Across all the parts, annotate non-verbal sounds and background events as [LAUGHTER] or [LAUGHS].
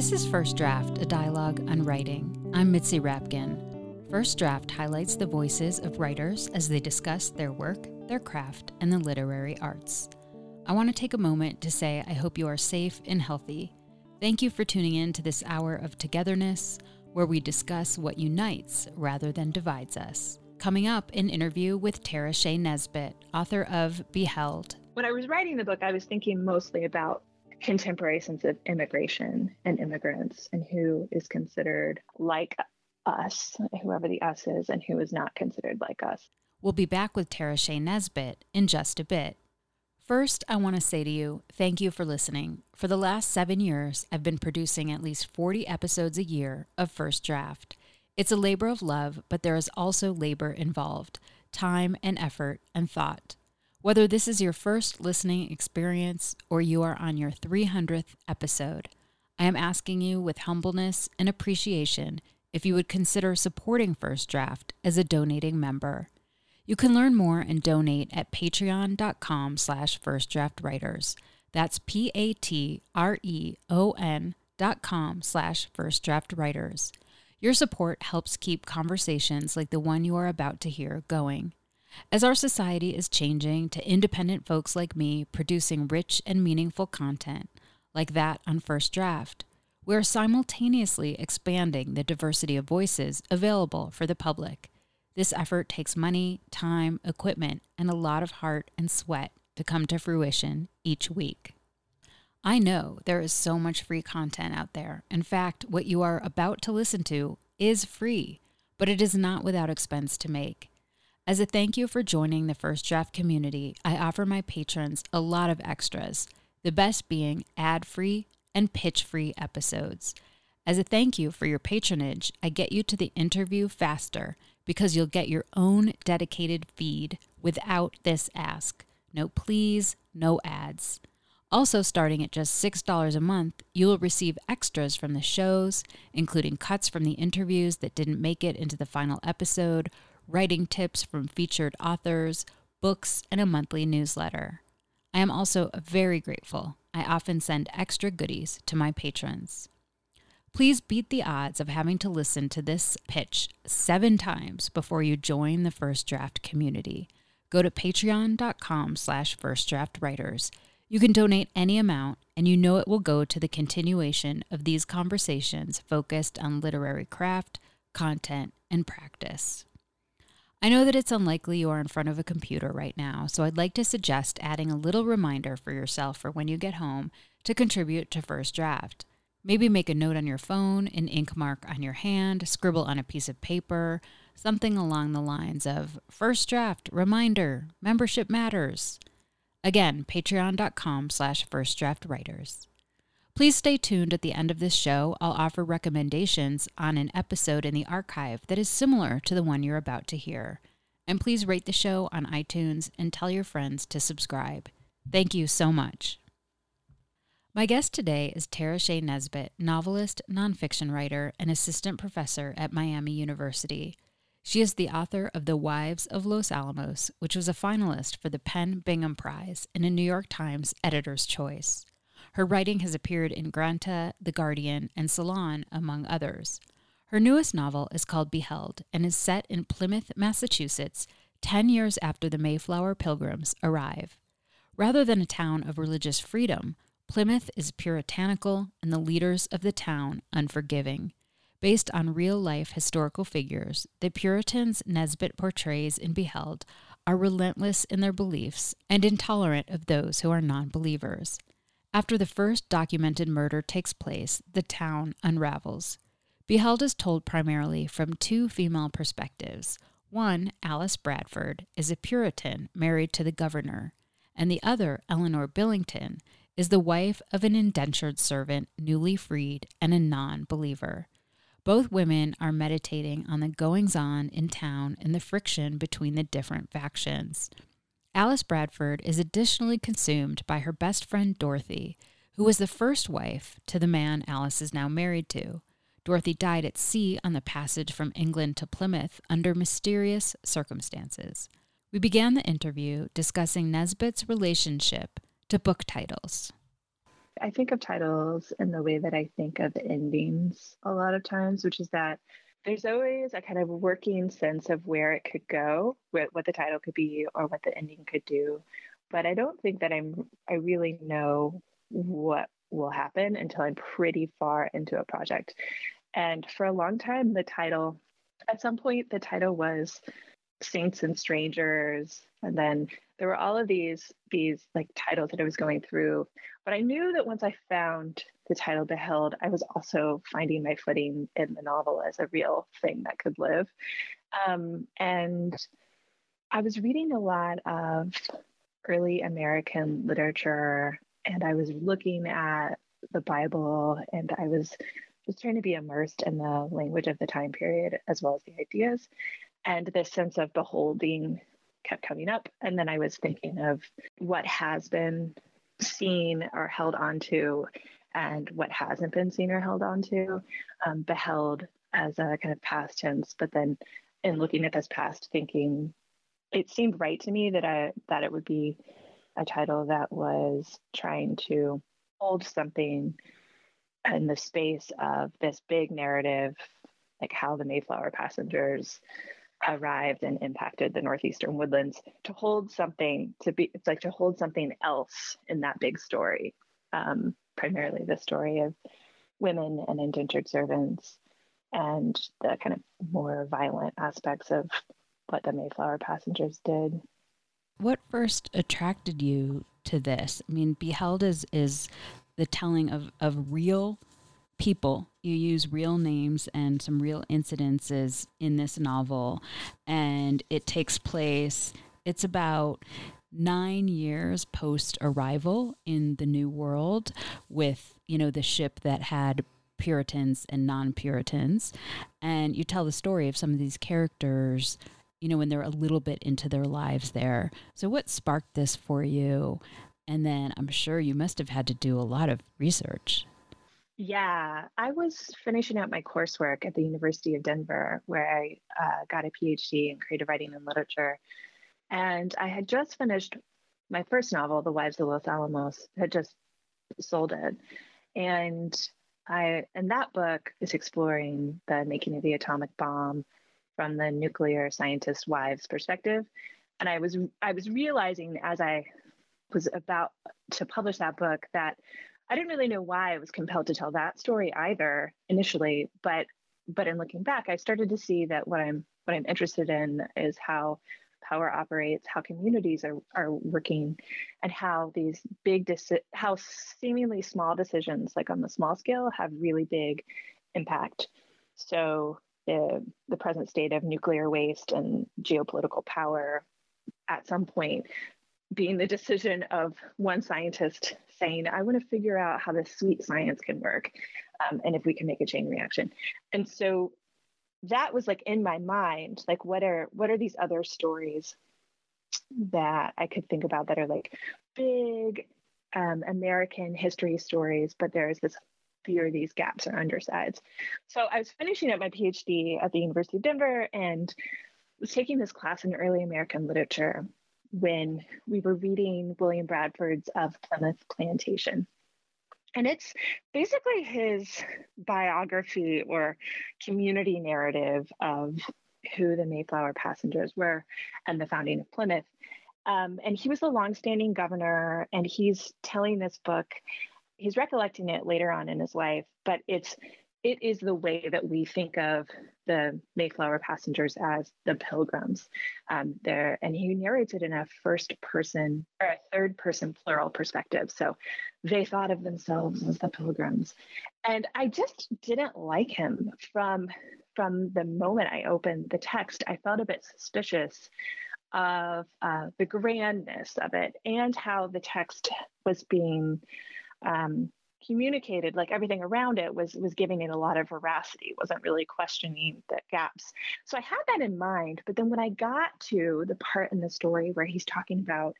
This is First Draft, a dialogue on writing. I'm Mitzi Rapkin. First Draft highlights the voices of writers as they discuss their work, their craft, and the literary arts. I want to take a moment to say I hope you are safe and healthy. Thank you for tuning in to this hour of togetherness where we discuss what unites rather than divides us. Coming up, an interview with TaraShea Nesbit, author of Beheld. When I was writing the book, I was thinking mostly about contemporary sense of immigration and immigrants and who is considered like us, whoever the us is, and who is not considered like us. We'll be back with TaraShea Nesbit in just a bit. First, I want to say to you, thank you for listening. For the last seven years, I've been producing at least 40 episodes a year of First Draft. It's a labor of love, but there is also labor involved time and effort and thought. Whether this is your first listening experience or you are on your 300th episode, I am asking you with humbleness and appreciation if you would consider supporting First Draft as a donating member. You can learn more and donate at patreon.com slash firstdraftwriters. That's P-A-T-R-E-O-N dot com slash firstdraftwriters. Your support helps keep conversations like the one you are about to hear going. As our society is changing to independent folks like me producing rich and meaningful content, like that on First Draft, we are simultaneously expanding the diversity of voices available for the public. This effort takes money, time, equipment, and a lot of heart and sweat to come to fruition each week. I know there is so much free content out there. In fact, what you are about to listen to is free, but it is not without expense to make. As a thank you for joining the First Draft community, I offer my patrons a lot of extras, the best being ad free and pitch free episodes. As a thank you for your patronage, I get you to the interview faster because you'll get your own dedicated feed without this ask. No please, no ads. Also, starting at just $6 a month, you will receive extras from the shows, including cuts from the interviews that didn't make it into the final episode, writing tips from featured authors, books, and a monthly newsletter. I am also very grateful. I often send extra goodies to my patrons. Please beat the odds of having to listen to this pitch seven times before you join the First Draft community. Go to patreon.com slash firstdraftwriters. You can donate any amount, and you know it will go to the continuation of these conversations focused on literary craft, content, and practice. I know that it's unlikely you are in front of a computer right now, so I'd like to suggest adding a little reminder for yourself for when you get home to contribute to First Draft. Maybe make a note on your phone, an ink mark on your hand, scribble on a piece of paper, something along the lines of First Draft, reminder, membership matters. Again, patreon.com slash firstdraftwriters. Please stay tuned at the end of this show. I'll offer recommendations on an episode in the archive that is similar to the one you're about to hear. And please rate the show on iTunes and tell your friends to subscribe. Thank you so much. My guest today is TaraShea Nesbit, novelist, nonfiction writer, and assistant professor at Miami University. She is the author of The Wives of Los Alamos, which was a finalist for the PEN Bingham Prize and a New York Times Editor's Choice. Her writing has appeared in Granta, The Guardian, and Salon, among others. Her newest novel is called Beheld and is set in Plymouth, Massachusetts, 10 years after the Mayflower Pilgrims arrive. Rather than a town of religious freedom, Plymouth is puritanical and the leaders of the town unforgiving. Based on real life historical figures, the Puritans Nesbit portrays in Beheld are relentless in their beliefs and intolerant of those who are non believers. After the first documented murder takes place, the town unravels. Beheld is told primarily from two female perspectives. One, Alice Bradford, is a Puritan married to the governor, and the other, Eleanor Billington, is the wife of an indentured servant, newly freed, and a non believer. Both women are meditating on the goings on in town and the friction between the different factions. Alice Bradford is additionally consumed by her best friend Dorothy, who was the first wife to the man Alice is now married to. Dorothy died at sea on the passage from England to Plymouth under mysterious circumstances. We began the interview discussing Nesbit's relationship to book titles. I think of titles in the way that I think of endings a lot of times, which is that there's always a kind of working sense of where it could go, what the title could be, or what the ending could do. But I don't think that I'm I really know what will happen until I'm pretty far into a project. And for a long time, the title, at some point, the title was Saints and Strangers. And then there were all of these these like titles that I was going through. But I knew that once I found the title Beheld, I was also finding my footing in the novel as a real thing that could live. Um, and I was reading a lot of early American literature and I was looking at the Bible and I was just trying to be immersed in the language of the time period as well as the ideas. And this sense of beholding kept coming up. And then I was thinking of what has been seen or held onto and what hasn't been seen or held onto, um, beheld as a kind of past tense. But then in looking at this past, thinking it seemed right to me that I that it would be a title that was trying to hold something in the space of this big narrative, like how the Mayflower passengers arrived and impacted the northeastern woodlands, to hold something to be it's like to hold something else in that big story. Um, primarily the story of women and indentured servants and the kind of more violent aspects of what the Mayflower passengers did what first attracted you to this? I mean, Beheld is is the telling of of real people. You use real names and some real incidences in this novel, and it takes place. It's about nine years post arrival in the New World, with you know the ship that had Puritans and non Puritans, and you tell the story of some of these characters you know, when they're a little bit into their lives there. So, what sparked this for you? And then I'm sure you must have had to do a lot of research. Yeah, I was finishing up my coursework at the University of Denver, where I uh, got a PhD in creative writing and literature. And I had just finished my first novel, The Wives of Los Alamos, had just sold it. And I, and that book is exploring the making of the atomic bomb from the nuclear scientist wives perspective and i was i was realizing as i was about to publish that book that i didn't really know why i was compelled to tell that story either initially but but in looking back i started to see that what i'm what i'm interested in is how power operates how communities are, are working and how these big deci- how seemingly small decisions like on the small scale have really big impact so the, the present state of nuclear waste and geopolitical power at some point being the decision of one scientist saying, I want to figure out how this sweet science can work um, and if we can make a chain reaction. And so that was like in my mind, like what are what are these other stories that I could think about that are like big um, American history stories, but there's this fear these gaps or undersides. So I was finishing up my PhD at the University of Denver and was taking this class in early American literature when we were reading William Bradford's Of Plymouth Plantation. And it's basically his biography or community narrative of who the Mayflower passengers were and the founding of Plymouth. Um, and he was a longstanding governor, and he's telling this book he's recollecting it later on in his life, but it's it is the way that we think of the Mayflower passengers as the pilgrims. Um, there, and he narrates it in a first person or a third person plural perspective. So they thought of themselves as the pilgrims, and I just didn't like him from from the moment I opened the text. I felt a bit suspicious of uh, the grandness of it and how the text was being um, communicated like everything around it was was giving it a lot of veracity wasn't really questioning the gaps. So i had that in mind but then when i got to the part in the story where he's talking about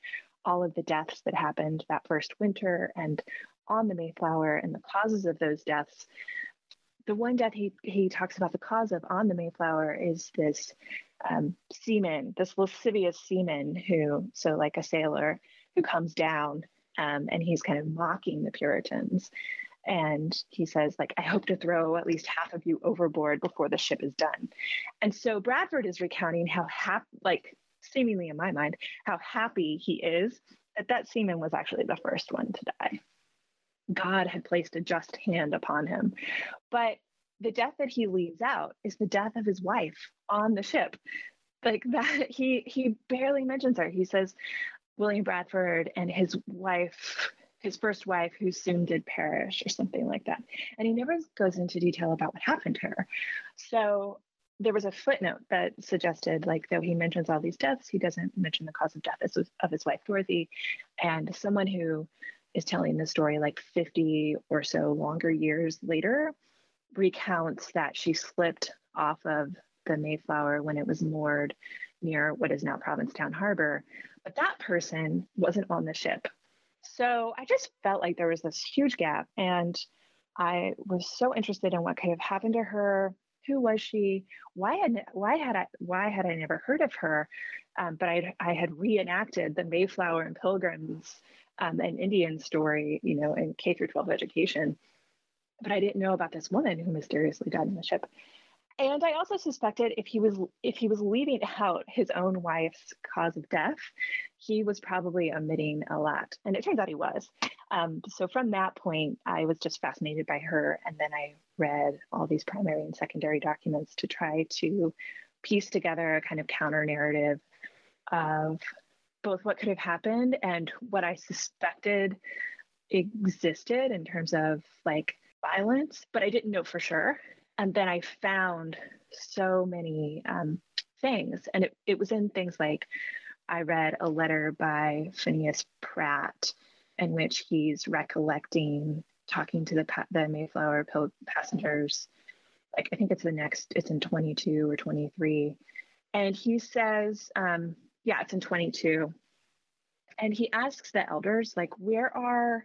all of the deaths that happened that first winter and on the mayflower and the causes of those deaths the one death he, he talks about the cause of on the mayflower is this um, seaman this lascivious seaman who so like a sailor who comes down um, and he's kind of mocking the Puritans. And he says, like, I hope to throw at least half of you overboard before the ship is done. And so Bradford is recounting how happy, like, seemingly in my mind, how happy he is that that seaman was actually the first one to die. God had placed a just hand upon him. But the death that he leaves out is the death of his wife on the ship. Like that, he he barely mentions her. He says, William Bradford and his wife, his first wife, who soon did perish, or something like that. And he never goes into detail about what happened to her. So there was a footnote that suggested, like, though he mentions all these deaths, he doesn't mention the cause of death of his wife, Dorothy. And someone who is telling the story like 50 or so longer years later recounts that she slipped off of the Mayflower when it was moored near what is now Provincetown Harbor but that person wasn't on the ship. So I just felt like there was this huge gap. And I was so interested in what could have happened to her. Who was she? Why had why had I why had I never heard of her? Um, but I I had reenacted the Mayflower and Pilgrims um, and Indian story, you know, in K through 12 education. But I didn't know about this woman who mysteriously died on the ship and I also suspected if he was if he was leaving out his own wife's cause of death, he was probably omitting a lot, and it turns out he was. Um, so from that point, I was just fascinated by her, and then I read all these primary and secondary documents to try to piece together a kind of counter narrative of both what could have happened and what I suspected existed in terms of like violence, but I didn't know for sure and then I found so many um, things, and it, it was in things like I read a letter by Phineas Pratt in which he's recollecting talking to the the Mayflower passengers. Like I think it's the next, it's in 22 or 23, and he says, um, yeah, it's in 22, and he asks the elders like, where are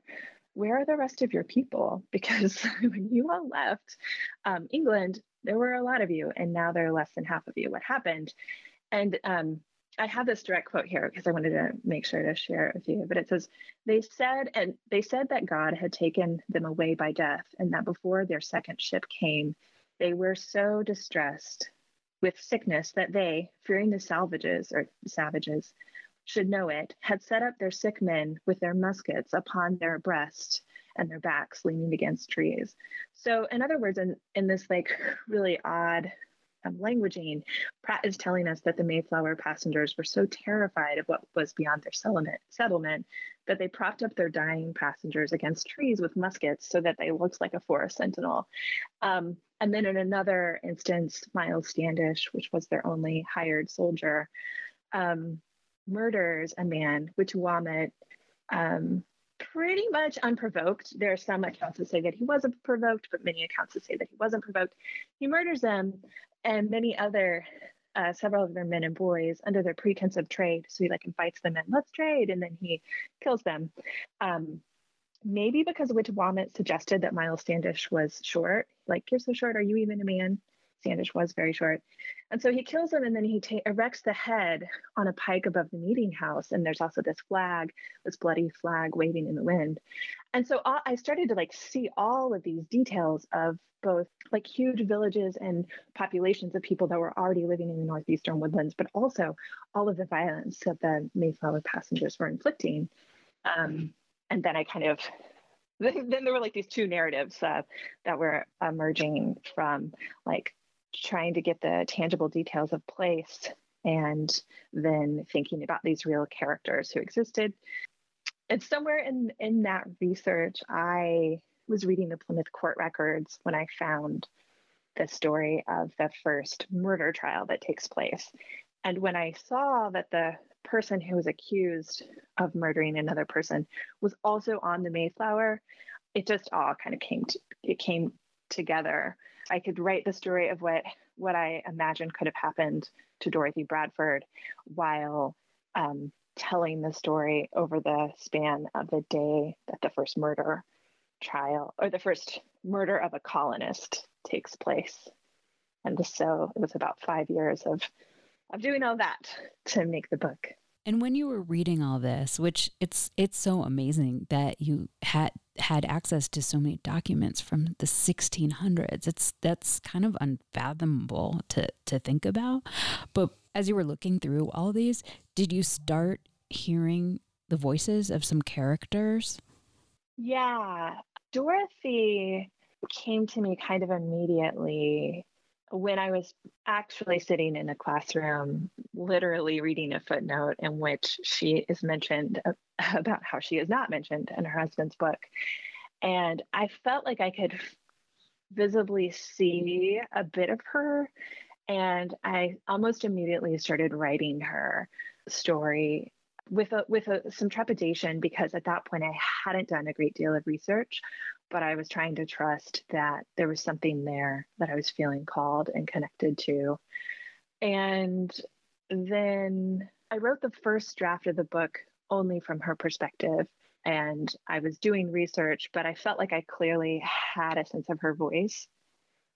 where are the rest of your people? [LAUGHS] Because [LAUGHS] when you all left um, England, there were a lot of you, and now there are less than half of you. What happened? And um, I have this direct quote here because I wanted to make sure to share it with you. But it says, "They said, and they said that God had taken them away by death, and that before their second ship came, they were so distressed with sickness that they, fearing the salvages or savages, should know it, had set up their sick men with their muskets upon their breast and their backs leaning against trees. So, in other words, in, in this like [LAUGHS] really odd um, languaging, Pratt is telling us that the Mayflower passengers were so terrified of what was beyond their settlement, settlement that they propped up their dying passengers against trees with muskets so that they looked like a forest sentinel. Um, and then in another instance, Miles Standish, which was their only hired soldier, um, murders a man, Witewamet, um, pretty much unprovoked. There are some accounts that say that he wasn't provoked, but many accounts that say that he wasn't provoked. He murders them and many other, uh, several of their men and boys under their pretense of trade. So he like invites them in, let's trade, and then he kills them. Um, maybe because Witewamet suggested that Miles Standish was short. Like, you're so short, are you even a man? Standish was very short. And so he kills him and then he ta- erects the head on a pike above the meeting house. And there's also this flag, this bloody flag waving in the wind. And so I started to like see all of these details of both like huge villages and populations of people that were already living in the northeastern woodlands, but also all of the violence that the Mayflower passengers were inflicting. Um, and then I kind of [LAUGHS] then, there were like these two narratives uh, that were emerging from like trying to get the tangible details of place and then thinking about these real characters who existed. And somewhere in, in that research, I was reading the Plymouth court records when I found the story of the first murder trial that takes place. And when I saw that the person who was accused of murdering another person was also on the Mayflower, it just all kind of came to, it came together. I could write the story of what what I imagined could have happened to Dorothy Bradford while um, telling the story over the span of the day that the first murder trial or the first murder of a colonist takes place. And so it was about five years of of doing all that to make the book. And when you were reading all this, which it's it's so amazing that you had had access to so many documents from the 1600s. It's that's kind of unfathomable to to think about. But as you were looking through all these, did you start hearing the voices of some characters? Yeah. Dorothy came to me kind of immediately when I was actually sitting in a classroom, literally reading a footnote in which she is mentioned [LAUGHS] about how she is not mentioned in her husband's book. And I felt like I could visibly see a bit of her. And I almost immediately started writing her story with a, with a, some trepidation because at that point I hadn't done a great deal of research but I was trying to trust that there was something there that I was feeling called and connected to. And then I wrote the first draft of the book only from her perspective. And I was doing research, but I felt like I clearly had a sense of her voice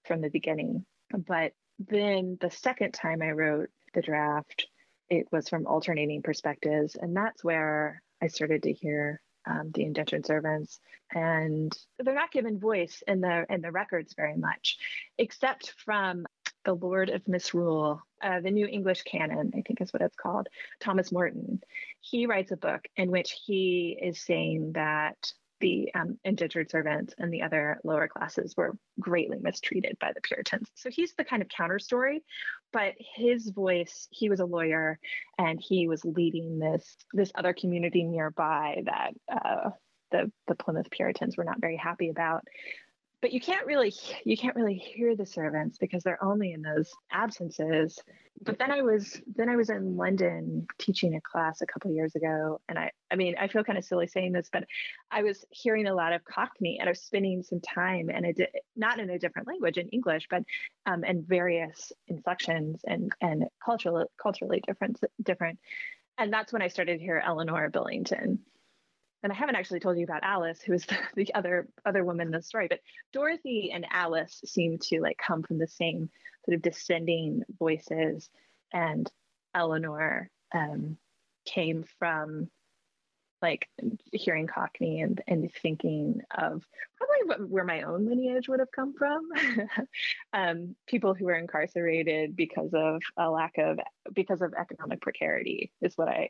from the beginning. But then the second time I wrote the draft, it was from alternating perspectives. And that's where I started to hear um, the indentured servants, and they're not given voice in the in the records very much, except from the Lord of Misrule, uh, the New English Canaan, I think is what it's called. Thomas Morton, he writes a book in which he is saying that the um, indentured servants and the other lower classes were greatly mistreated by the Puritans. So he's the kind of counter story, but his voice, he was a lawyer and he was leading this this other community nearby that uh, the the Plymouth Puritans were not very happy about but you can't really you can't really hear the servants because they're only in those absences. But then i was then i was in london teaching a class a couple years ago and i i mean i feel kind of silly saying this but i was hearing a lot of cockney and i was spending some time and it not in a different language in english but um, and various inflections and and culturally culturally different different. And that's when i started to hear eleanor billington and I haven't actually told you about Alice, who is [LAUGHS] the, the, other other woman in the story, but Dorothy and Alice seem to like come from the same sort of descending voices, and Eleanor um, came from like hearing Cockney and and thinking of probably what, where my own lineage would have come from. [LAUGHS] um, people who were incarcerated because of a lack of because of economic precarity is what I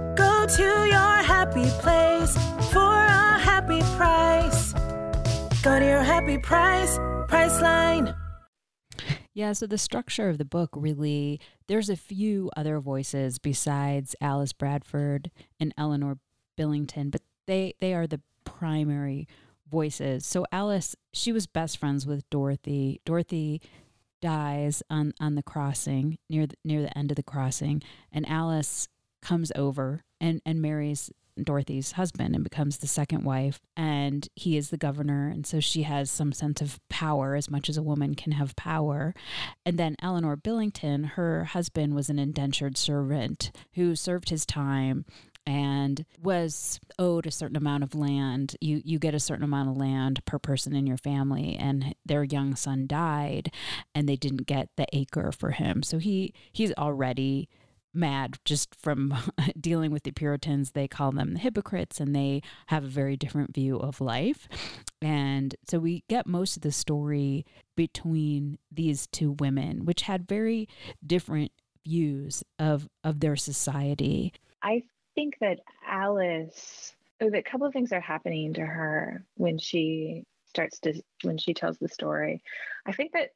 Go to your happy place for a happy price. Go to your happy price, Priceline. Yeah, so the structure of the book really, there's a few other voices besides Alice Bradford and Eleanor Billington, but they they are the primary voices. So Alice, she was best friends with Dorothy. Dorothy dies on on the crossing near the, near the end of the crossing, and Alice comes over and and marries Dorothy's husband and becomes the second wife. And he is the governor. And so she has some sense of power as much as a woman can have power. And then Eleanor Billington, her husband was an indentured servant who served his time and was owed a certain amount of land. You you get a certain amount of land per person in your family and their young son died and they didn't get the acre for him. So he he's already mad just from [LAUGHS] dealing with the Puritans. They call them the hypocrites and they have a very different view of life. And so we get most of the story between these two women, which had very different views of, of their society. I think that Alice oh, a couple of things are happening to her when she starts to when she tells the story. I think that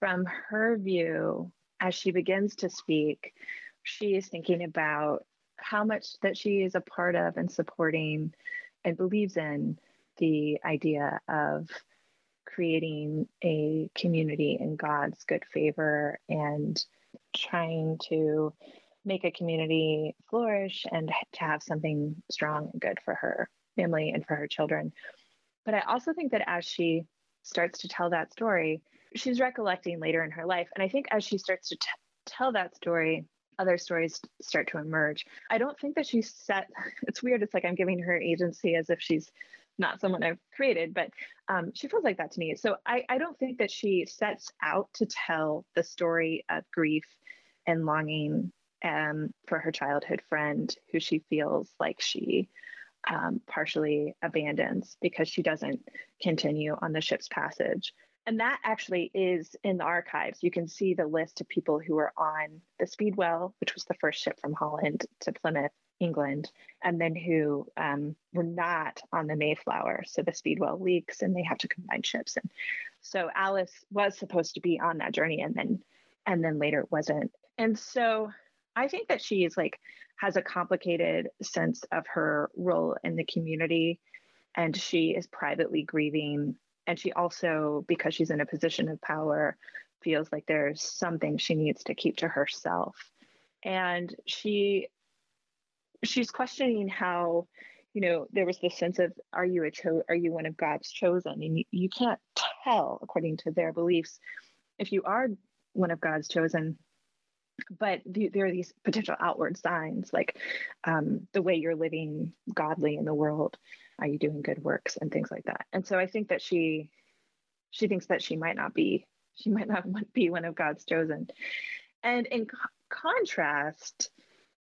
from her view, as she begins to speak, she is thinking about how much that she is a part of and supporting and believes in the idea of creating a community in God's good favor and trying to make a community flourish and to have something strong and good for her family and for her children. But I also think that as she starts to tell that story, she's recollecting later in her life. And I think as she starts to t- tell that story, other stories start to emerge. I don't think that she's set, [LAUGHS] it's weird. It's like I'm giving her agency as if she's not someone I've created, but um, she feels like that to me. So I, I don't think that she sets out to tell the story of grief and longing um, for her childhood friend who she feels like she um, partially abandons because she doesn't continue on the ship's passage. And that actually is in the archives. You can see the list of people who were on the Speedwell, which was the first ship from Holland to Plymouth, England, and then who um, were not on the Mayflower. So the Speedwell leaks and they have to combine ships. And so Alice was supposed to be on that journey and then and then later wasn't. And so I think that she is like has a complicated sense of her role in the community and she is privately grieving and she also because she's in a position of power feels like there's something she needs to keep to herself. And she she's questioning how you know there was this sense of are you a cho- are you one of god's chosen? And you, you can't tell according to their beliefs if you are one of god's chosen. But the, there are these potential outward signs like um, the way you're living godly in the world are you doing good works and things like that. And so i think that she she thinks that she might not be she might not [LAUGHS] be one of god's chosen. And in co- contrast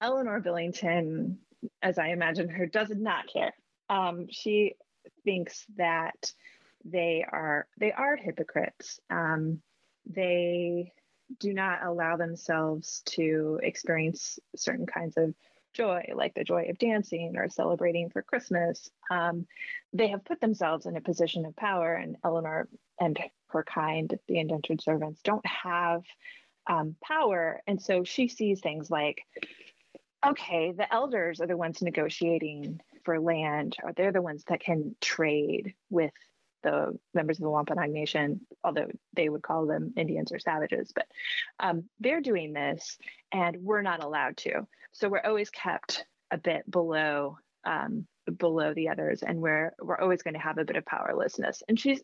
eleanor billington as i imagine her does not care. Um, she thinks that they are they are hypocrites. Um, they do not allow themselves to experience certain kinds of joy, like the joy of dancing or celebrating for Christmas. Um, they have put themselves in a position of power, and Eleanor and her kind, the indentured servants, don't have um, power. And so she sees things like, okay, the elders are the ones negotiating for land, or they're the ones that can trade with the members of the Wampanoag Nation, although they would call them Indians or savages, but um, they're doing this and we're not allowed to. So we're always kept a bit below um, below the others and we're we're always going to have a bit of powerlessness and she's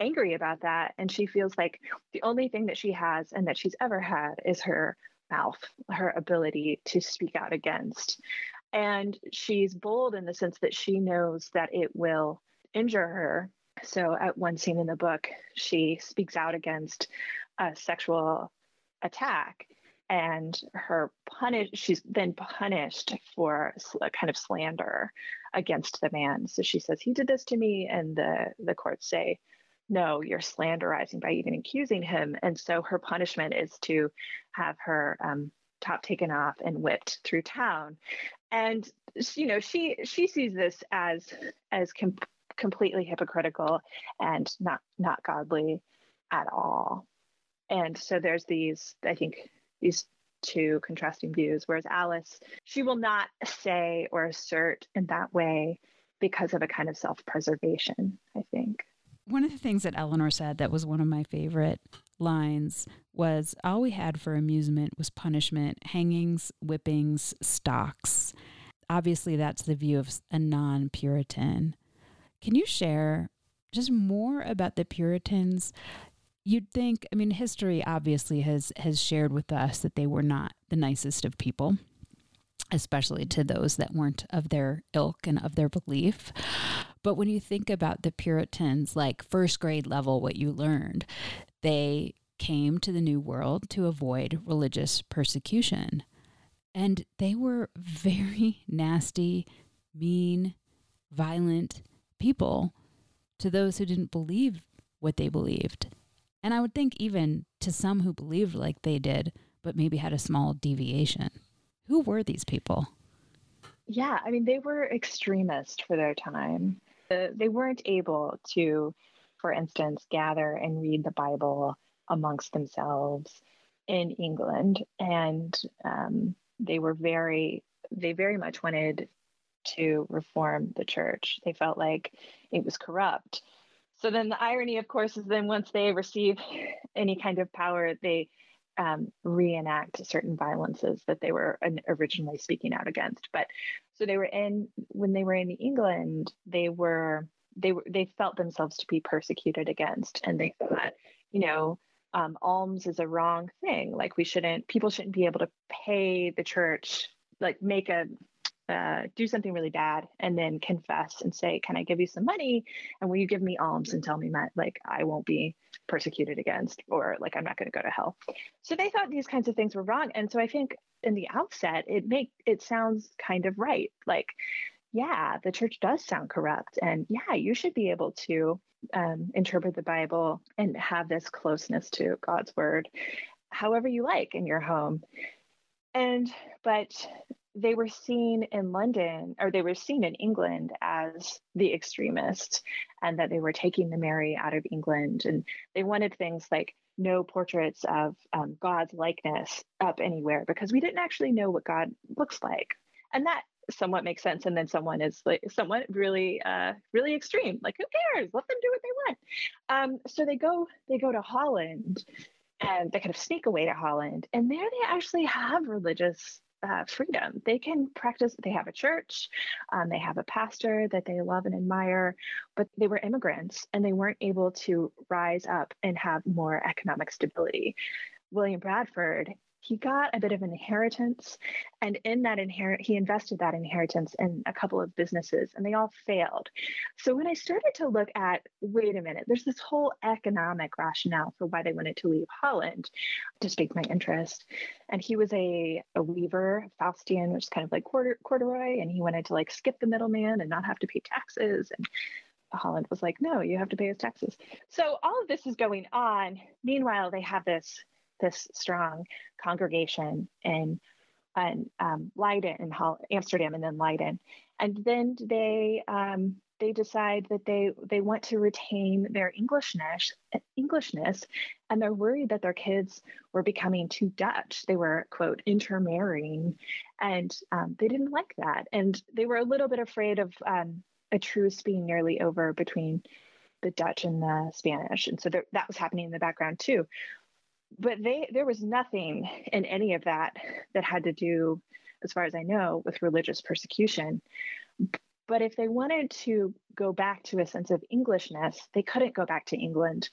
angry about that and she feels like the only thing that she has and that she's ever had is her mouth her ability to speak out against and she's bold in the sense that she knows that it will injure her so, at one scene in the book, she speaks out against a sexual attack and her punish she's then punished for a kind of slander against the man. So she says he did this to me. And the the courts say no you're slanderizing by even accusing him. And so her punishment is to have her um, top taken off and whipped through town. And you know she she sees this as as comp- completely hypocritical and not not godly at all. And so there's these, I think, these two contrasting views. Whereas Alice, she will not say or assert in that way because of a kind of self preservation, I think. One of the things that Eleanor said that was one of my favorite lines was all we had for amusement was punishment, hangings, whippings, stocks. Obviously, that's the view of a non Puritan. Can you share just more about the Puritans? You'd think, I mean, history obviously has has shared with us that they were not the nicest of people, especially to those that weren't of their ilk and of their belief. But when you think about the Puritans, like first grade level, what you learned, they came to the New World to avoid religious persecution. And they were very [LAUGHS] nasty, mean, violent, people to those who didn't believe what they believed. And I would think, even to some who believed like they did, but maybe had a small deviation. Who were these people? yeah, I mean, they were extremist for their time. Uh, they weren't able to, for instance, gather and read the Bible amongst themselves in England, and um, they were very, they very much wanted to reform the church. They felt like it was corrupt. So then the irony, of course, is then once they receive any kind of power, they um, reenact certain violences that they were originally speaking out against. But so they were in when they were in England, they were they were they felt themselves to be persecuted against, and they thought, you know, um, alms is a wrong thing. Like we shouldn't people shouldn't be able to pay the church like make a uh, do something really bad and then confess and say, "Can I give you some money? And will you give me alms and tell me that like I won't be persecuted against or like I'm not going to go to hell?" So they thought these kinds of things were wrong, and so I think in the outset it make it sounds kind of right. Like, yeah, the church does sound corrupt, and yeah, you should be able to um, interpret the Bible and have this closeness to God's word, however you like in your home. And but they were seen in London or they were seen in England as the extremists and that they were taking the Mary out of England. And they wanted things like no portraits of um, God's likeness up anywhere because we didn't actually know what God looks like. And that somewhat makes sense. And then someone is like somewhat really, uh, really extreme. Like, who cares? Let them do what they want. Um, so they go, they go to Holland and they kind of sneak away to Holland. And there they actually have religious uh, freedom. They can practice, they have a church, um, they have a pastor that they love and admire, but they were immigrants and they weren't able to rise up and have more economic stability. William Bradford he got a bit of an inheritance and in that inherit he invested that inheritance in a couple of businesses and they all failed so when i started to look at wait a minute there's this whole economic rationale for why they wanted to leave holland to speak my interest and he was a, a weaver fustian which is kind of like quarter, corduroy and he wanted to like skip the middleman and not have to pay taxes and Holland was like, no, you have to pay his taxes. So all of this is going on. Meanwhile, they have this this strong congregation in in um, Leiden in Amsterdam and then Leiden, and then they um, they decide that they they want to retain their Englishness Englishness, and they're worried that their kids were becoming too Dutch. They were quote intermarrying, and um, they didn't like that, and they were a little bit afraid of um, a truce being nearly over between the Dutch and the Spanish, and so there, that was happening in the background too but they there was nothing in any of that that had to do as far as i know with religious persecution. But if they wanted to go back to a sense of englishness they couldn't go back to england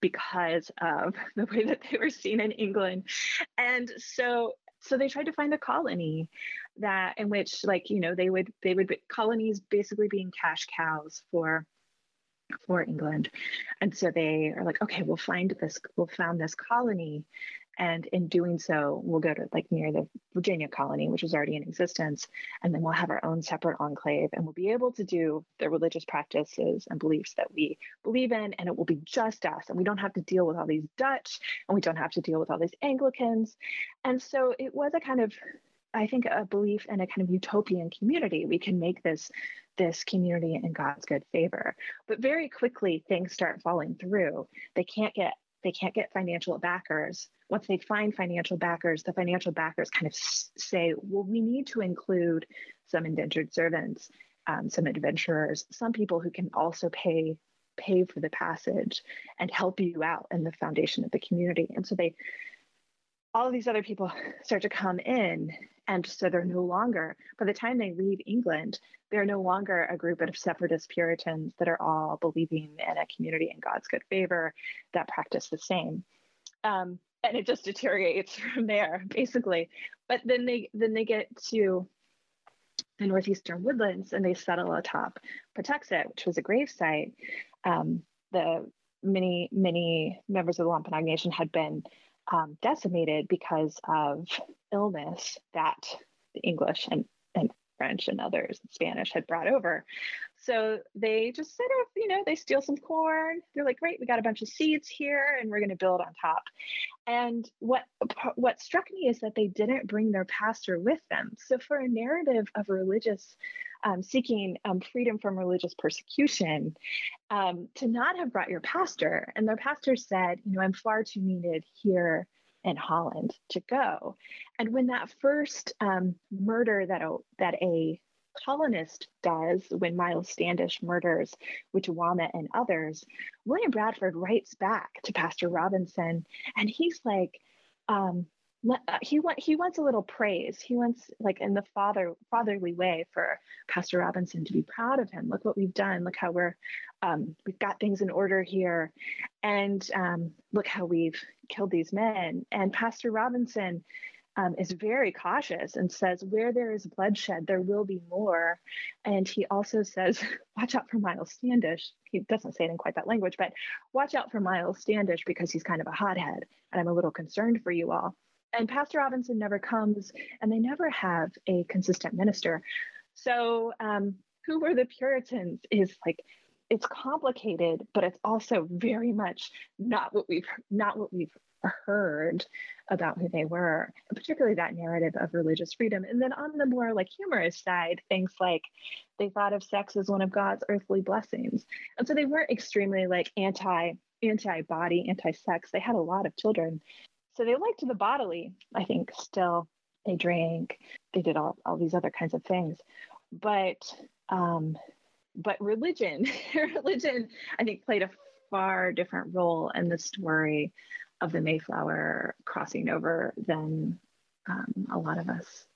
because of [LAUGHS] the way that they were seen in england. And so so they tried to find a colony that in which like you know they would they would colonies basically being cash cows for for England. And so they are like, okay, we'll find this, we'll found this colony. And in doing so, we'll go to like near the Virginia colony, which was already in existence. And then we'll have our own separate enclave and we'll be able to do the religious practices and beliefs that we believe in. And it will be just us. And we don't have to deal with all these Dutch and we don't have to deal with all these Anglicans. And so it was a kind of I think a belief in a kind of utopian community. We can make this this community in God's good favor. But very quickly things start falling through. They can't get they can't get financial backers. Once they find financial backers, the financial backers kind of say, well, we need to include some indentured servants, um, some adventurers, some people who can also pay pay for the passage and help you out in the foundation of the community. And so they all of these other people start to come in and so they're no longer, by the time they leave England, they're no longer a group of separatist Puritans that are all believing in a community in God's good favor that practice the same. Um, and it just deteriorates [LAUGHS] from there, basically. But then they then they get to the northeastern woodlands and they settle atop Patuxet, which was a grave site. Um, the many many members of the Wampanoag Nation had been um, decimated because of illness that the English and, and French and others, Spanish had brought over. So they just sort of, you know, they steal some corn. They're like, great, we got a bunch of seeds here and we're going to build on top. And what what struck me is that they didn't bring their pastor with them. So for a narrative of religious um, seeking um, freedom from religious persecution, um, to not have brought your pastor, and their pastor said, you know, I'm far too needed here in Holland to go. And when that first um, murder that a, that a colonist does when Miles Standish murders Wituwamat and others, William Bradford writes back to Pastor Robinson and he's like, um, he want he wants a little praise. He wants like in the father fatherly way for Pastor Robinson to be proud of him. Look what we've done. Look how we're um, we've got things in order here, and um, look how we've killed these men. And Pastor Robinson um, is very cautious and says, Where there is bloodshed, there will be more. And he also says, [LAUGHS] Watch out for Miles Standish. He doesn't say it in quite that language, but watch out for Miles Standish because he's kind of a hothead. And I'm a little concerned for you all. And Pastor Robinson never comes, and they never have a consistent minister. So, um, who were the Puritans is like, it's complicated, but it's also very much not what we've not what we've heard about who they were, particularly that narrative of religious freedom. And then on the more like humorous side, things like they thought of sex as one of God's earthly blessings. And so they weren't extremely like anti anti body, anti sex. They had a lot of children. So they liked the bodily, I think, still. They drank, they did all, all these other kinds of things. But um, but religion, [LAUGHS] religion, I think, played a far different role in the story of the Mayflower crossing over than um, a lot of us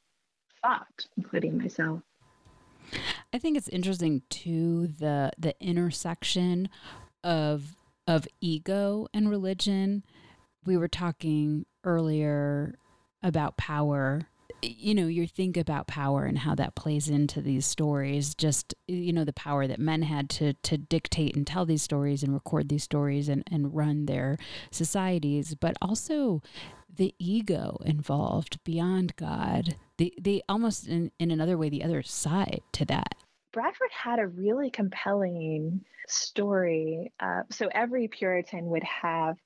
thought, including myself. I think it's interesting too the the intersection of of ego and religion. We were talking earlier about power you know, you think about power and how that plays into these stories. Just you know, the power that men had to to dictate and tell these stories and record these stories and and run their societies, but also the ego involved beyond God. The the almost in in another way the other side to that. Bradford had a really compelling story. Uh, so every Puritan would have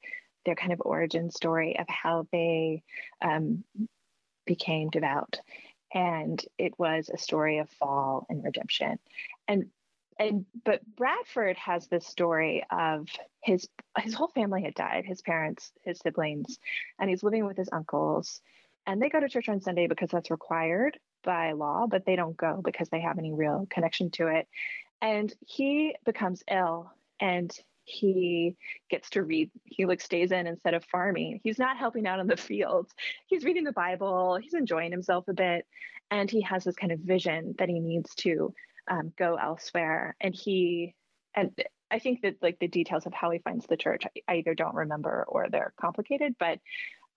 their kind of origin story of how they um, became devout. And it was a story of fall and redemption. And and but Bradford has this story of his his whole family had died, his parents, his siblings, and he's living with his uncles. And they go to church on Sunday because that's required by law, but they don't go because they have any real connection to it. And he becomes ill and he gets to read he like stays in instead of farming. He's not helping out in the fields. He's reading the bible. He's enjoying himself a bit. And he has this kind of vision that he needs to um, go elsewhere. And he and i think that like the details of how he finds the church i, I either don't remember or they're complicated but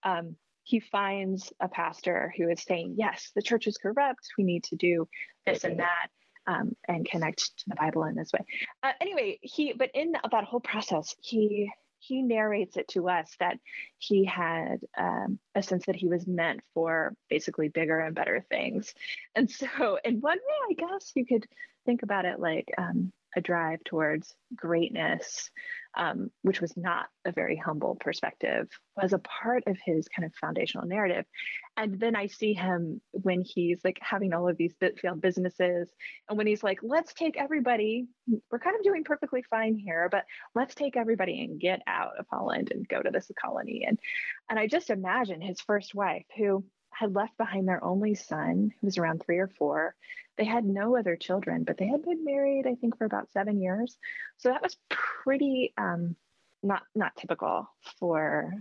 um, he finds a pastor who is saying yes the church is corrupt. We need to do this and that um, and connect to the Bible in this way. Uh, anyway, he but in that whole process, he he narrates it to us that he had um, a sense that he was meant for basically bigger and better things. And so, in one way, I guess you could think about it like um, a drive towards greatness, um, which was not a very humble perspective, was a part of his kind of foundational narrative. And then I see him when he's like having all of these failed businesses, and when he's like, let's take everybody, we're kind of doing perfectly fine here, but let's take everybody and get out of Holland and go to this colony. And and I just imagine his first wife, who had left behind their only son, who was around three or four. They had no other children, but they had been married, I think, for about seven years. So that was pretty um, not not typical for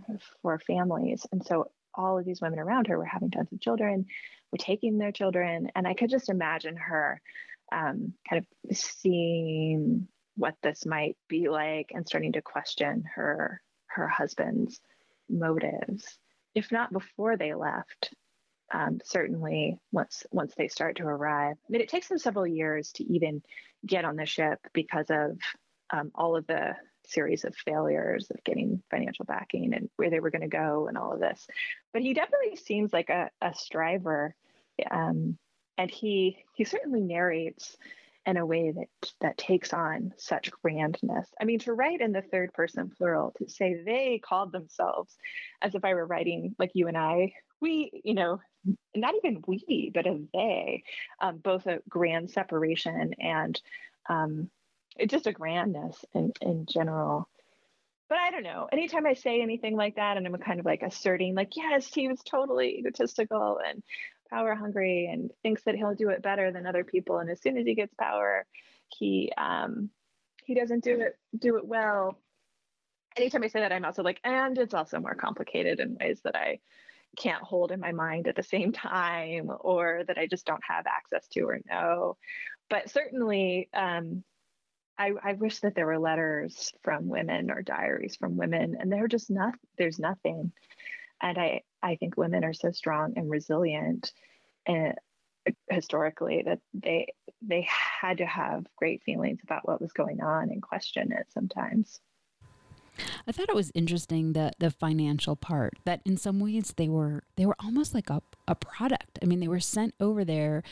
for families. And so all of these women around her were having tons of children, were taking their children, and I could just imagine her um, kind of seeing what this might be like and starting to question her her husband's motives if not before they left um, certainly once once they start to arrive. I mean, it takes them several years to even get on the ship because of um, all of the series of failures of getting financial backing and where they were going to go and all of this. But he definitely seems like a, a striver, um, and he he certainly narrates in a way that that takes on such grandness. I mean, to write in the third person plural, to say they called themselves, as if I were writing like you and I, we, you know, not even we, but a they, um, both a grand separation and um, just a grandness in in general. But I don't know. Anytime I say anything like that, and I'm kind of like asserting, like, yes, he was totally egotistical and power hungry and thinks that he'll do it better than other people. And as soon as he gets power, he um, he doesn't do it do it well. Anytime I say that, I'm also like, and it's also more complicated in ways that I can't hold in my mind at the same time, or that I just don't have access to or know. But certainly, um, I, I wish that there were letters from women or diaries from women, and they're just not. There's nothing, and I I think women are so strong and resilient, and eh, historically that they they had to have great feelings about what was going on and question it sometimes. I thought it was interesting that the financial part that in some ways they were they were almost like a, a product. I mean, they were sent over there.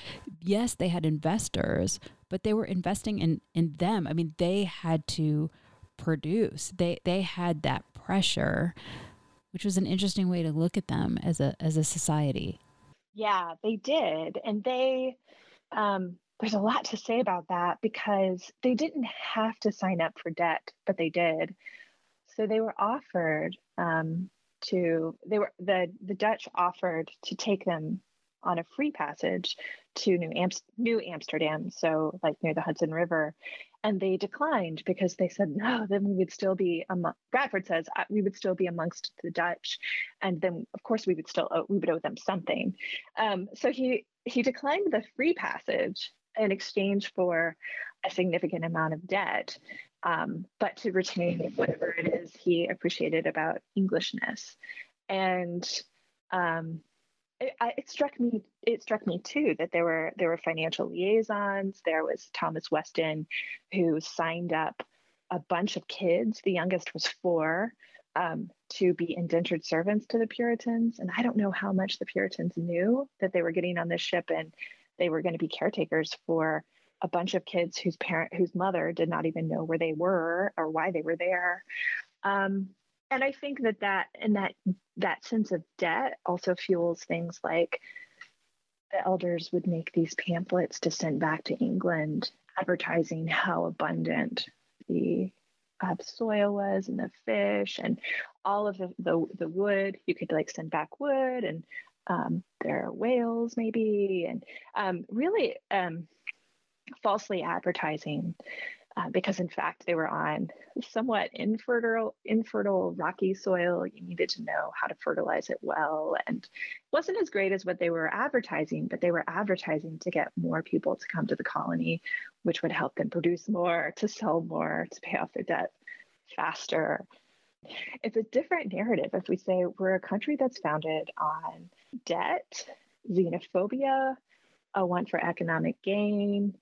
Yes, they had investors, but they were investing in in them. I mean, they had to produce. They they had that pressure, which was an interesting way to look at them as a as a society. Yeah, they did. And they um there's a lot to say about that because they didn't have to sign up for debt, but they did. So they were offered um, to they were the the Dutch offered to take them on a free passage to New, Am- New Amsterdam, so like near the Hudson River, and they declined because they said no. Then we would still be among. Bradford says uh, we would still be amongst the Dutch, and then of course we would still owe, we would owe them something. Um, so he he declined the free passage in exchange for a significant amount of debt um, but to retain whatever it is he appreciated about Englishness. And um, it, it, struck me it struck me too that there were there were financial liaisons. There was Thomas Weston, who signed up a bunch of kids. The youngest was four. Um, to be indentured servants to the Puritans. And I don't know how much the Puritans knew that they were getting on this ship and they were going to be caretakers for a bunch of kids whose parent whose mother did not even know where they were or why they were there. Um, and i think that that and that that sense of debt also fuels things like the elders would make these pamphlets to send back to england advertising how abundant the uh, soil was and the fish and all of the, the, the wood. You could like send back wood and um, there are whales maybe and um, really um, falsely advertising uh, because in fact they were on somewhat infertile infertile rocky soil. You needed to know how to fertilize it well and wasn't as great as what they were advertising but they were advertising to get more people to come to the colony which would help them produce more to sell more to pay off their debt faster. It's a different narrative if we say we're a country that's founded on debt xenophobia a want for economic gain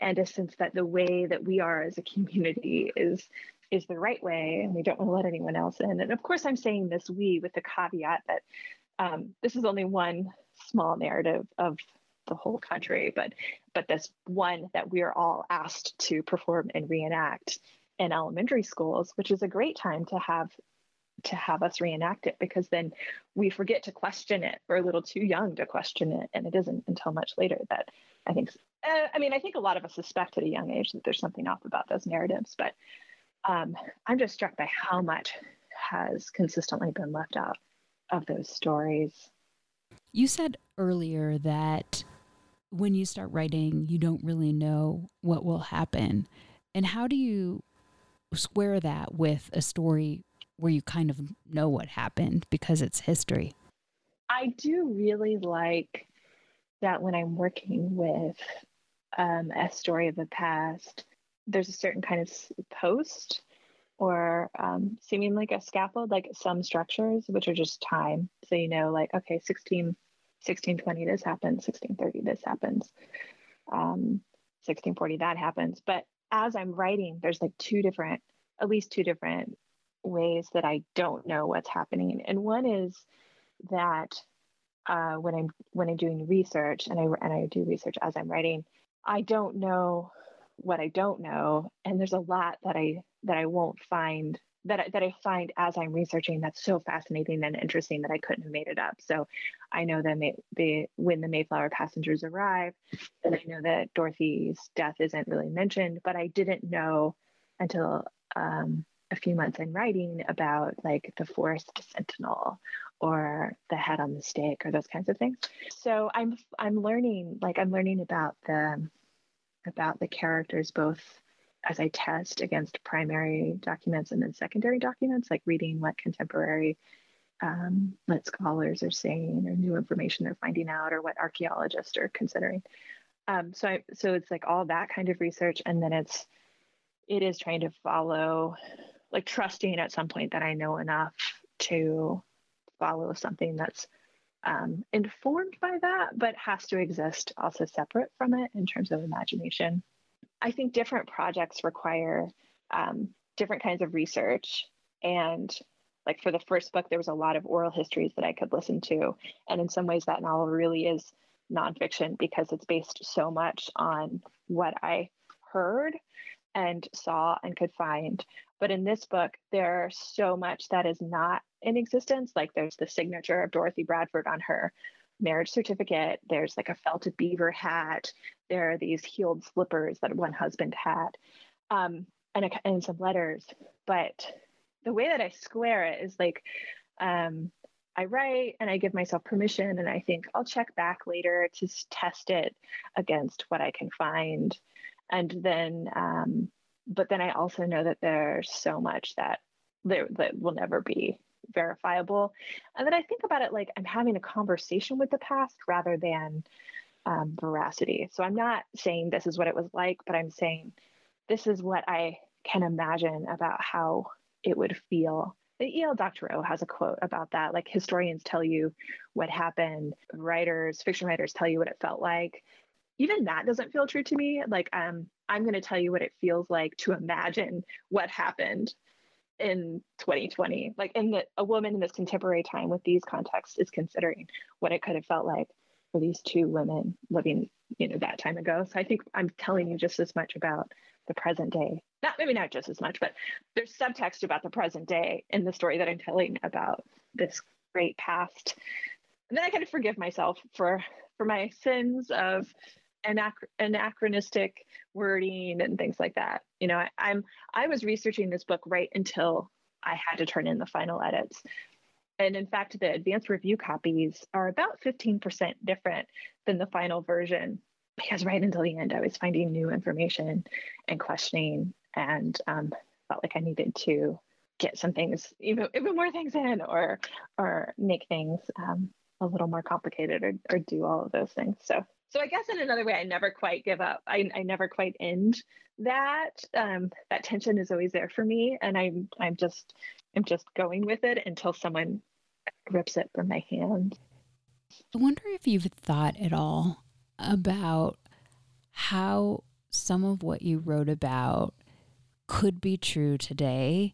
and a sense that the way that we are as a community is is the right way and we don't want to let anyone else in. And of course i'm saying this we with the caveat that um, this is only one small narrative of the whole country but but this one that we are all asked to perform and reenact in elementary schools which is a great time to have to have us reenact it because then we forget to question it. We're a little too young to question it. And it isn't until much later that I think, uh, I mean, I think a lot of us suspect at a young age that there's something off about those narratives, but um, I'm just struck by how much has consistently been left out of those stories. You said earlier that when you start writing, you don't really know what will happen. And how do you square that with a story where you kind of know what happened because it's history. I do really like that when I'm working with um, a story of the past, there's a certain kind of post or um, seeming like a scaffold, like some structures, which are just time. So, you know, like, okay, 16, 1620, this happens, 1630, this happens, um, 1640, that happens. But as I'm writing, there's like two different, at least two different ways that I don't know what's happening. And one is that uh, when I'm when I'm doing research and I and I do research as I'm writing, I don't know what I don't know, and there's a lot that I that I won't find that I, that I find as I'm researching that's so fascinating and interesting that I couldn't have made it up. So I know that May, the, when the Mayflower passengers arrive, and I know that Dorothy's death isn't really mentioned, but I didn't know until um, a few months in writing about like the forest sentinel or the head on the stake or those kinds of things. So I'm I'm learning like I'm learning about the about the characters both as I test against primary documents and then secondary documents, like reading what contemporary um, lit scholars are saying or new information they're finding out or what archaeologists are considering. Um, so I, so it's like all that kind of research, and then it's it is trying to follow, like trusting at some point that I know enough to follow something that's um, informed by that, but has to exist also separate from it in terms of imagination. I think different projects require um, different kinds of research. And like for the first book, there was a lot of oral histories that I could listen to. And in some ways, that novel really is nonfiction because it's based so much on what I heard and saw and could find. But in this book, there's so much that is not in existence. Like there's the signature of Dorothy Bradford on her marriage certificate. There's like a felted beaver hat. There are these heeled slippers that one husband had, um, and, a, and some letters. But the way that I square it is like um, I write and I give myself permission, and I think I'll check back later to test it against what I can find, and then. Um, but then I also know that there's so much that there that will never be verifiable. And then I think about it like I'm having a conversation with the past rather than um, veracity. So I'm not saying this is what it was like, but I'm saying this is what I can imagine about how it would feel. The E.L. Doctorow has a quote about that. Like historians tell you what happened, writers, fiction writers tell you what it felt like. Even that doesn't feel true to me. Like um, I'm going to tell you what it feels like to imagine what happened in 2020 like in the a woman in this contemporary time with these contexts is considering what it could have felt like for these two women living you know that time ago. So i think i'm telling you just as much about the present day. Not maybe not just as much but there's subtext about the present day in the story that i'm telling about this great past. And then i kind of forgive myself for for my sins of anach- anachronistic wording and things like that. You know, I, I'm I was researching this book right until I had to turn in the final edits. And in fact, the advanced review copies are about 15% different than the final version because right until the end, I was finding new information and questioning and um, felt like I needed to get some things, even, even more things in or, or make things um, a little more complicated or, or do all of those things. So so I guess in another way, I never quite give up. I, I never quite end that. Um, that tension is always there for me, and I'm I'm just I'm just going with it until someone rips it from my hand. I wonder if you've thought at all about how some of what you wrote about could be true today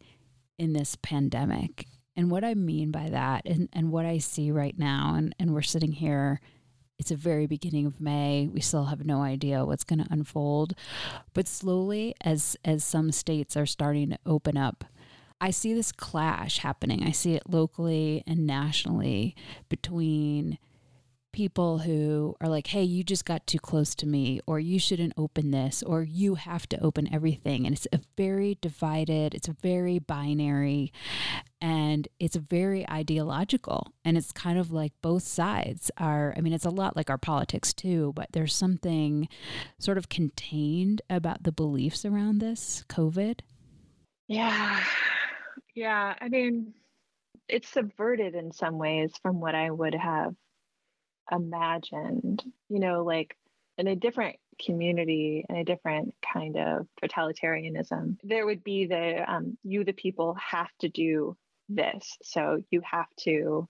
in this pandemic. And what I mean by that and, and what I see right now, and, and we're sitting here it's a very beginning of May. We still have no idea what's going to unfold, but slowly, as as some states are starting to open up, I see this clash happening. I see it locally and nationally between people who are like, hey, you just got too close to me, or you shouldn't open this, or you have to open everything. And it's a very divided, it's very binary, and it's very ideological. And it's kind of like both sides are, I mean, it's a lot like our politics too, but there's something sort of contained about the beliefs around this COVID. Yeah. Yeah. I mean, it's subverted in some ways from what I would have imagined, you know, like in a different community and a different kind of totalitarianism, there would be the um, you, the people, have to do this. So you have to,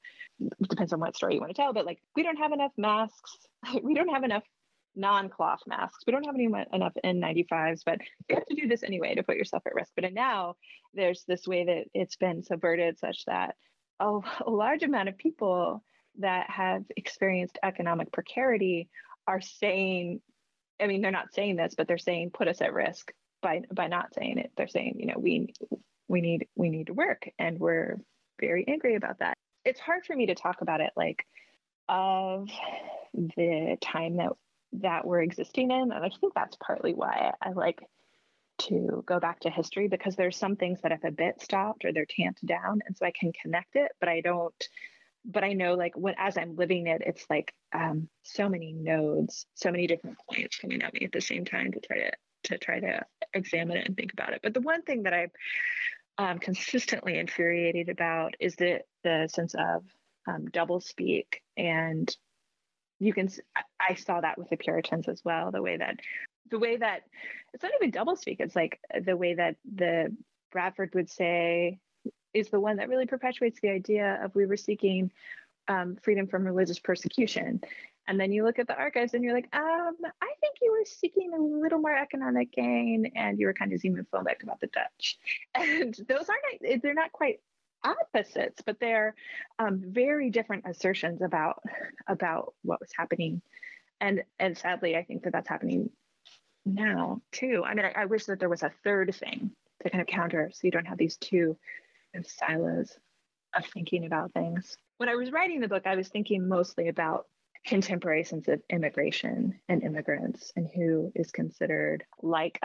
depends on what story you want to tell, but like, we don't have enough masks. [LAUGHS] we don't have enough non cloth masks. We don't have any, enough N95s, but you have to do this anyway to put yourself at risk. But now there's this way that it's been subverted such that a, a large amount of people that have experienced economic precarity are saying I mean, they're not saying this, but they're saying put us at risk by by not saying it. They're saying, you know, we we need we need to work, and we're very angry about that. It's hard for me to talk about it like of the time that that we're existing in, and I think that's partly why I like to go back to history because there's some things that have a bit stopped or they're tamped down, and so I can connect it, but I don't but I know like when as I'm living it, it's like um, so many nodes, so many different points coming at me at the same time to try to to try to examine it and think about it. But the one thing that I'm um, consistently infuriated about is the the sense of um, double speak, and you can I saw that with the Puritans as well. The way that the way that it's not even double speak. It's like the way that the Bradford would say is the one that really perpetuates the idea of we were seeking um, freedom from religious persecution. And then you look at the archives and you're like, um, I think you were seeking a little more economic gain and you were kind of xenophobic about the Dutch. [LAUGHS] And those aren't, they're not quite opposites, but they're um, very different assertions about about what was happening. And and sadly, I think that that's happening now too. I mean, I, I wish that there was a third thing to kind of counter, so you don't have these two of silos of thinking about things. When I was writing the book, I was thinking mostly about contemporary sense of immigration and immigrants and who is considered like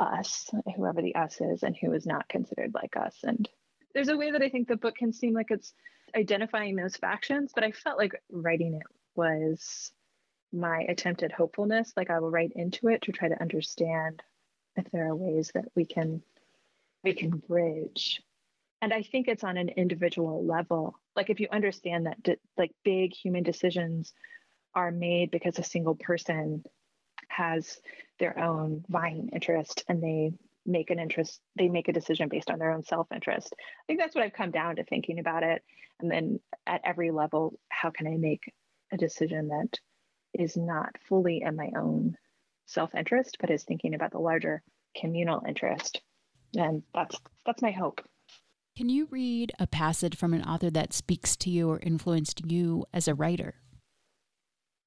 us, whoever the us is, and who is not considered like us. And there's a way that I think the book can seem like it's identifying those factions, but I felt like writing it was my attempt at hopefulness. Like I will write into it to try to understand if there are ways that we can we can bridge and i think it's on an individual level. Like if you understand that di- like big human decisions are made because a single person has their own vying interest and they make an interest they make a decision based on their own self-interest. I think that's what i've come down to thinking about it. And then at every level how can i make a decision that is not fully in my own self-interest but is thinking about the larger communal interest? And that's that's my hope can you read a passage from an author that speaks to you or influenced you as a writer?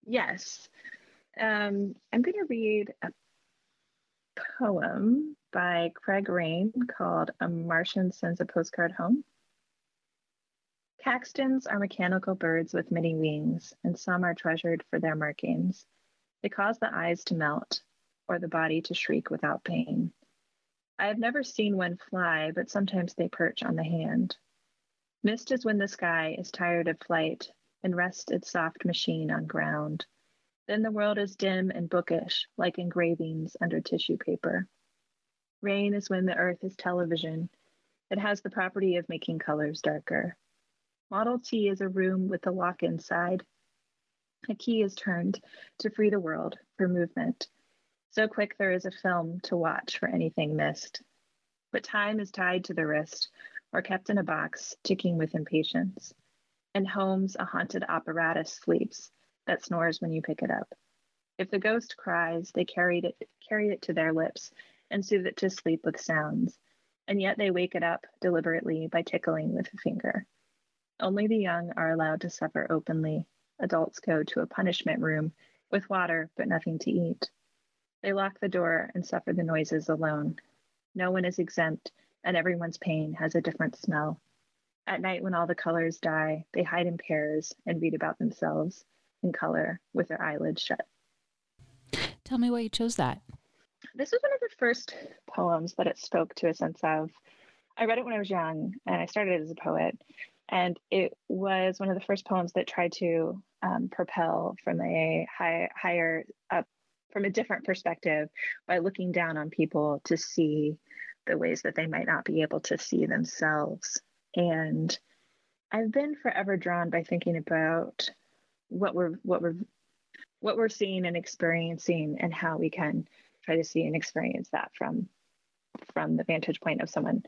Yes. Um, I'm going to read a poem by Craig Raine called A Martian Sends a Postcard Home. Caxtons are mechanical birds with many wings, and some are treasured for their markings. They cause the eyes to melt or the body to shriek without pain. I have never seen one fly, but sometimes they perch on the hand. Mist is when the sky is tired of flight and rests its soft machine on ground. Then the world is dim and bookish, like engravings under tissue paper. Rain is when the earth is television. It has the property of making colors darker. Model T is a room with a lock inside. A key is turned to free the world for movement. So quick there is a film to watch for anything missed. But time is tied to the wrist or kept in a box, ticking with impatience. In homes, a haunted apparatus sleeps that snores when you pick it up. If the ghost cries, they carried it, carry it to their lips and soothe it to sleep with sounds, and yet they wake it up deliberately by tickling with a finger. Only the young are allowed to suffer openly. Adults go to a punishment room with water but nothing to eat. They lock the door and suffer the noises alone. No one is exempt, and everyone's pain has a different smell. At night, when all the colors die, they hide in pairs and read about themselves in color with their eyelids shut. Tell me why you chose that. This was one of the first poems that it spoke to a sense of. I read it when I was young, and I started as a poet. And it was one of the first poems that tried to um, propel from a high, higher up from a different perspective by looking down on people to see the ways that they might not be able to see themselves. And I've been forever drawn by thinking about what we're what we're what we're seeing and experiencing and how we can try to see and experience that from from the vantage point of someone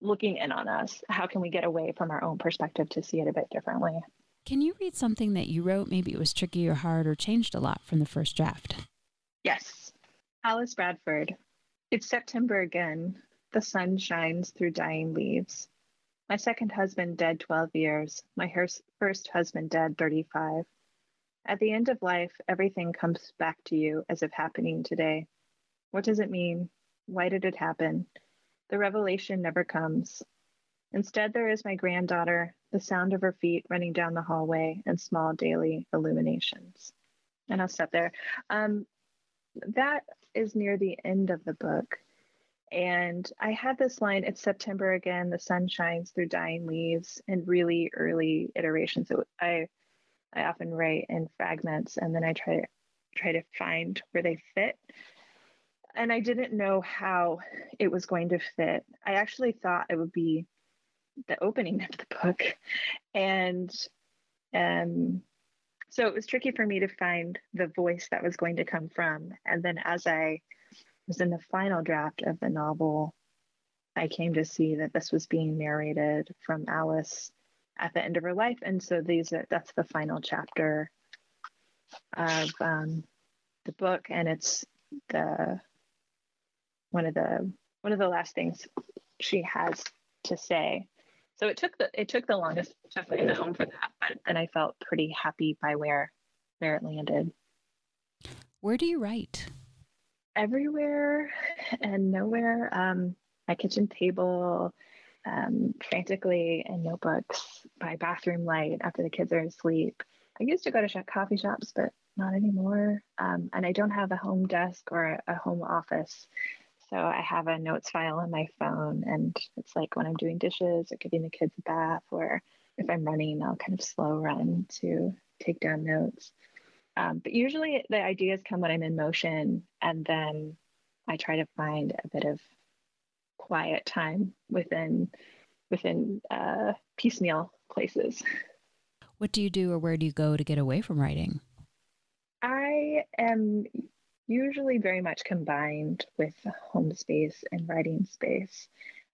looking in on us. How can we get away from our own perspective to see it a bit differently? Can you read something that you wrote? Maybe it was tricky or hard or changed a lot from the first draft. Yes. Alice Bradford. It's September again. The sun shines through dying leaves. My second husband dead 12 years. My first husband dead 35. At the end of life, everything comes back to you as if happening today. What does it mean? Why did it happen? The revelation never comes. Instead, there is my granddaughter, the sound of her feet running down the hallway, and small daily illuminations. And I'll stop there. Um, that is near the end of the book. And I had this line, it's September again, the sun shines through dying leaves in really early iterations. So I I often write in fragments and then I try to try to find where they fit. And I didn't know how it was going to fit. I actually thought it would be the opening of the book. And um so it was tricky for me to find the voice that was going to come from. And then as I was in the final draft of the novel, I came to see that this was being narrated from Alice at the end of her life, and so these that's the final chapter of um, the book, and it's the one of the one of the last things she has to say. So it took the it took the longest to find the home for that, but then I felt pretty happy by where where it landed. Where do you write? everywhere and nowhere. Um, my kitchen table, um, frantically in notebooks by bathroom light after the kids are asleep. I used to go to shop, coffee shops, but not anymore. Um, and I don't have a home desk or a, a home office. So I have a notes file on my phone, and it's like when I'm doing dishes or giving the kids a bath, or if I'm running, I'll kind of slow run to take down notes. Um, but usually the ideas come when I'm in motion, and then I try to find a bit of quiet time within within uh, piecemeal places. [LAUGHS] What do you do, or where do you go to get away from writing? I am usually very much combined with home space and writing space.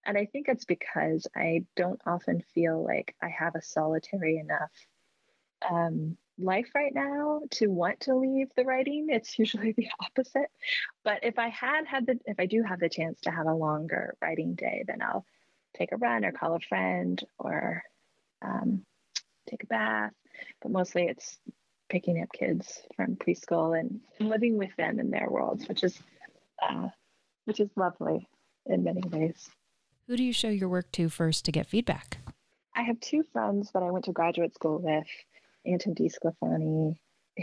And I think it's because I don't often feel like I have a solitary enough um, life right now to want to leave the writing. It's usually [LAUGHS] the opposite. But if I had had the, if I do have the chance to have a longer writing day, then I'll take a run or call a friend or um, take a bath. But mostly it's picking up kids from preschool and living with them in their worlds, which is, uh, which is lovely in many ways. Who do you show your work to first to get feedback? I have two friends that I went to graduate school with Anton DiSclafani,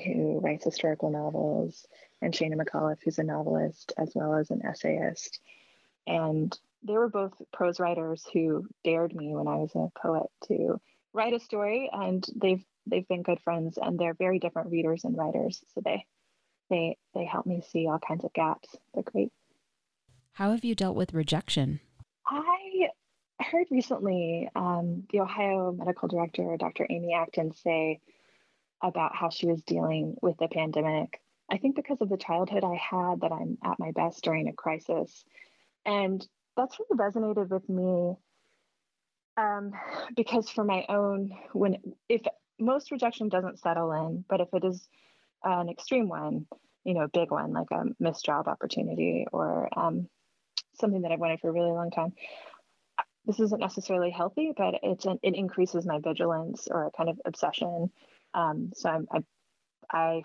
who writes historical novels, and Shana McAuliffe, who's a novelist as well as an essayist. And they were both prose writers who dared me when I was a poet to write a story, and they've they've been good friends, and they're very different readers and writers. So they they they help me see all kinds of gaps. They're great. How have you dealt with rejection? I heard recently um, the Ohio medical director, Dr. Amy Acton, say about how she was dealing with the pandemic. I think because of the childhood I had, that I'm at my best during a crisis. And that's really resonated with me um, [SIGHS] because for my own, when if most rejection doesn't settle in, but if it is an extreme one, you know, a big one like a missed job opportunity or um, something that I've wanted for a really long time, this isn't necessarily healthy, but it's an, it increases my vigilance or a kind of obsession um, so I'm, I, I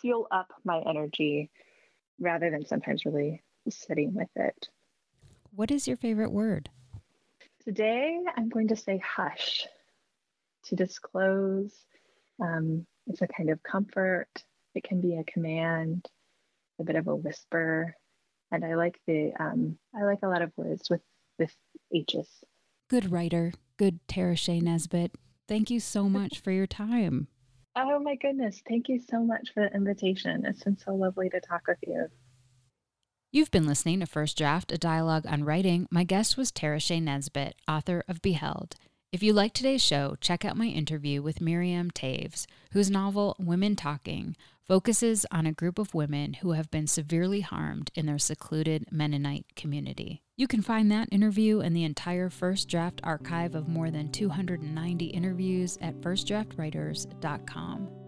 fuel up my energy rather than sometimes really sitting with it. What is your favorite word? Today, I'm going to say hush to disclose. Um, it's a kind of comfort. It can be a command, a bit of a whisper, and I like the um, I like a lot of words with with H's. Good writer, good TaraShea Nesbit. Thank you so much for your time. [LAUGHS] Oh my goodness. Thank you so much for the invitation. It's been so lovely to talk with you. You've been listening to First Draft, a dialogue on writing. My guest was TaraShea Nesbit, author of Beheld. If you like today's show, check out my interview with Miriam Toews, whose novel Women Talking focuses on a group of women who have been severely harmed in their secluded Mennonite community. You can find that interview and the entire First Draft archive of more than 290 interviews at firstdraftwriters.com.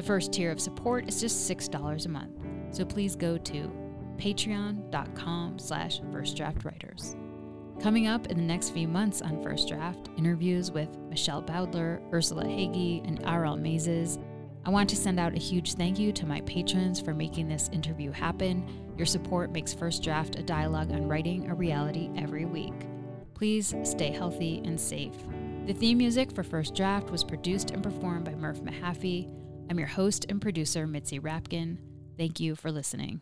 The first tier of support is just $6 a month, so please go to patreon.com slash firstdraftwriters. Coming up in the next few months on First Draft, interviews with Michelle Bowdler, Ursula Hegi, and R.L. Maizes, I want to send out a huge thank you to my patrons for making this interview happen. Your support makes First Draft a dialogue on writing a reality every week. Please stay healthy and safe. The theme music for First Draft was produced and performed by Murph Mahaffey. I'm your host and producer, Mitzi Rapkin. Thank you for listening.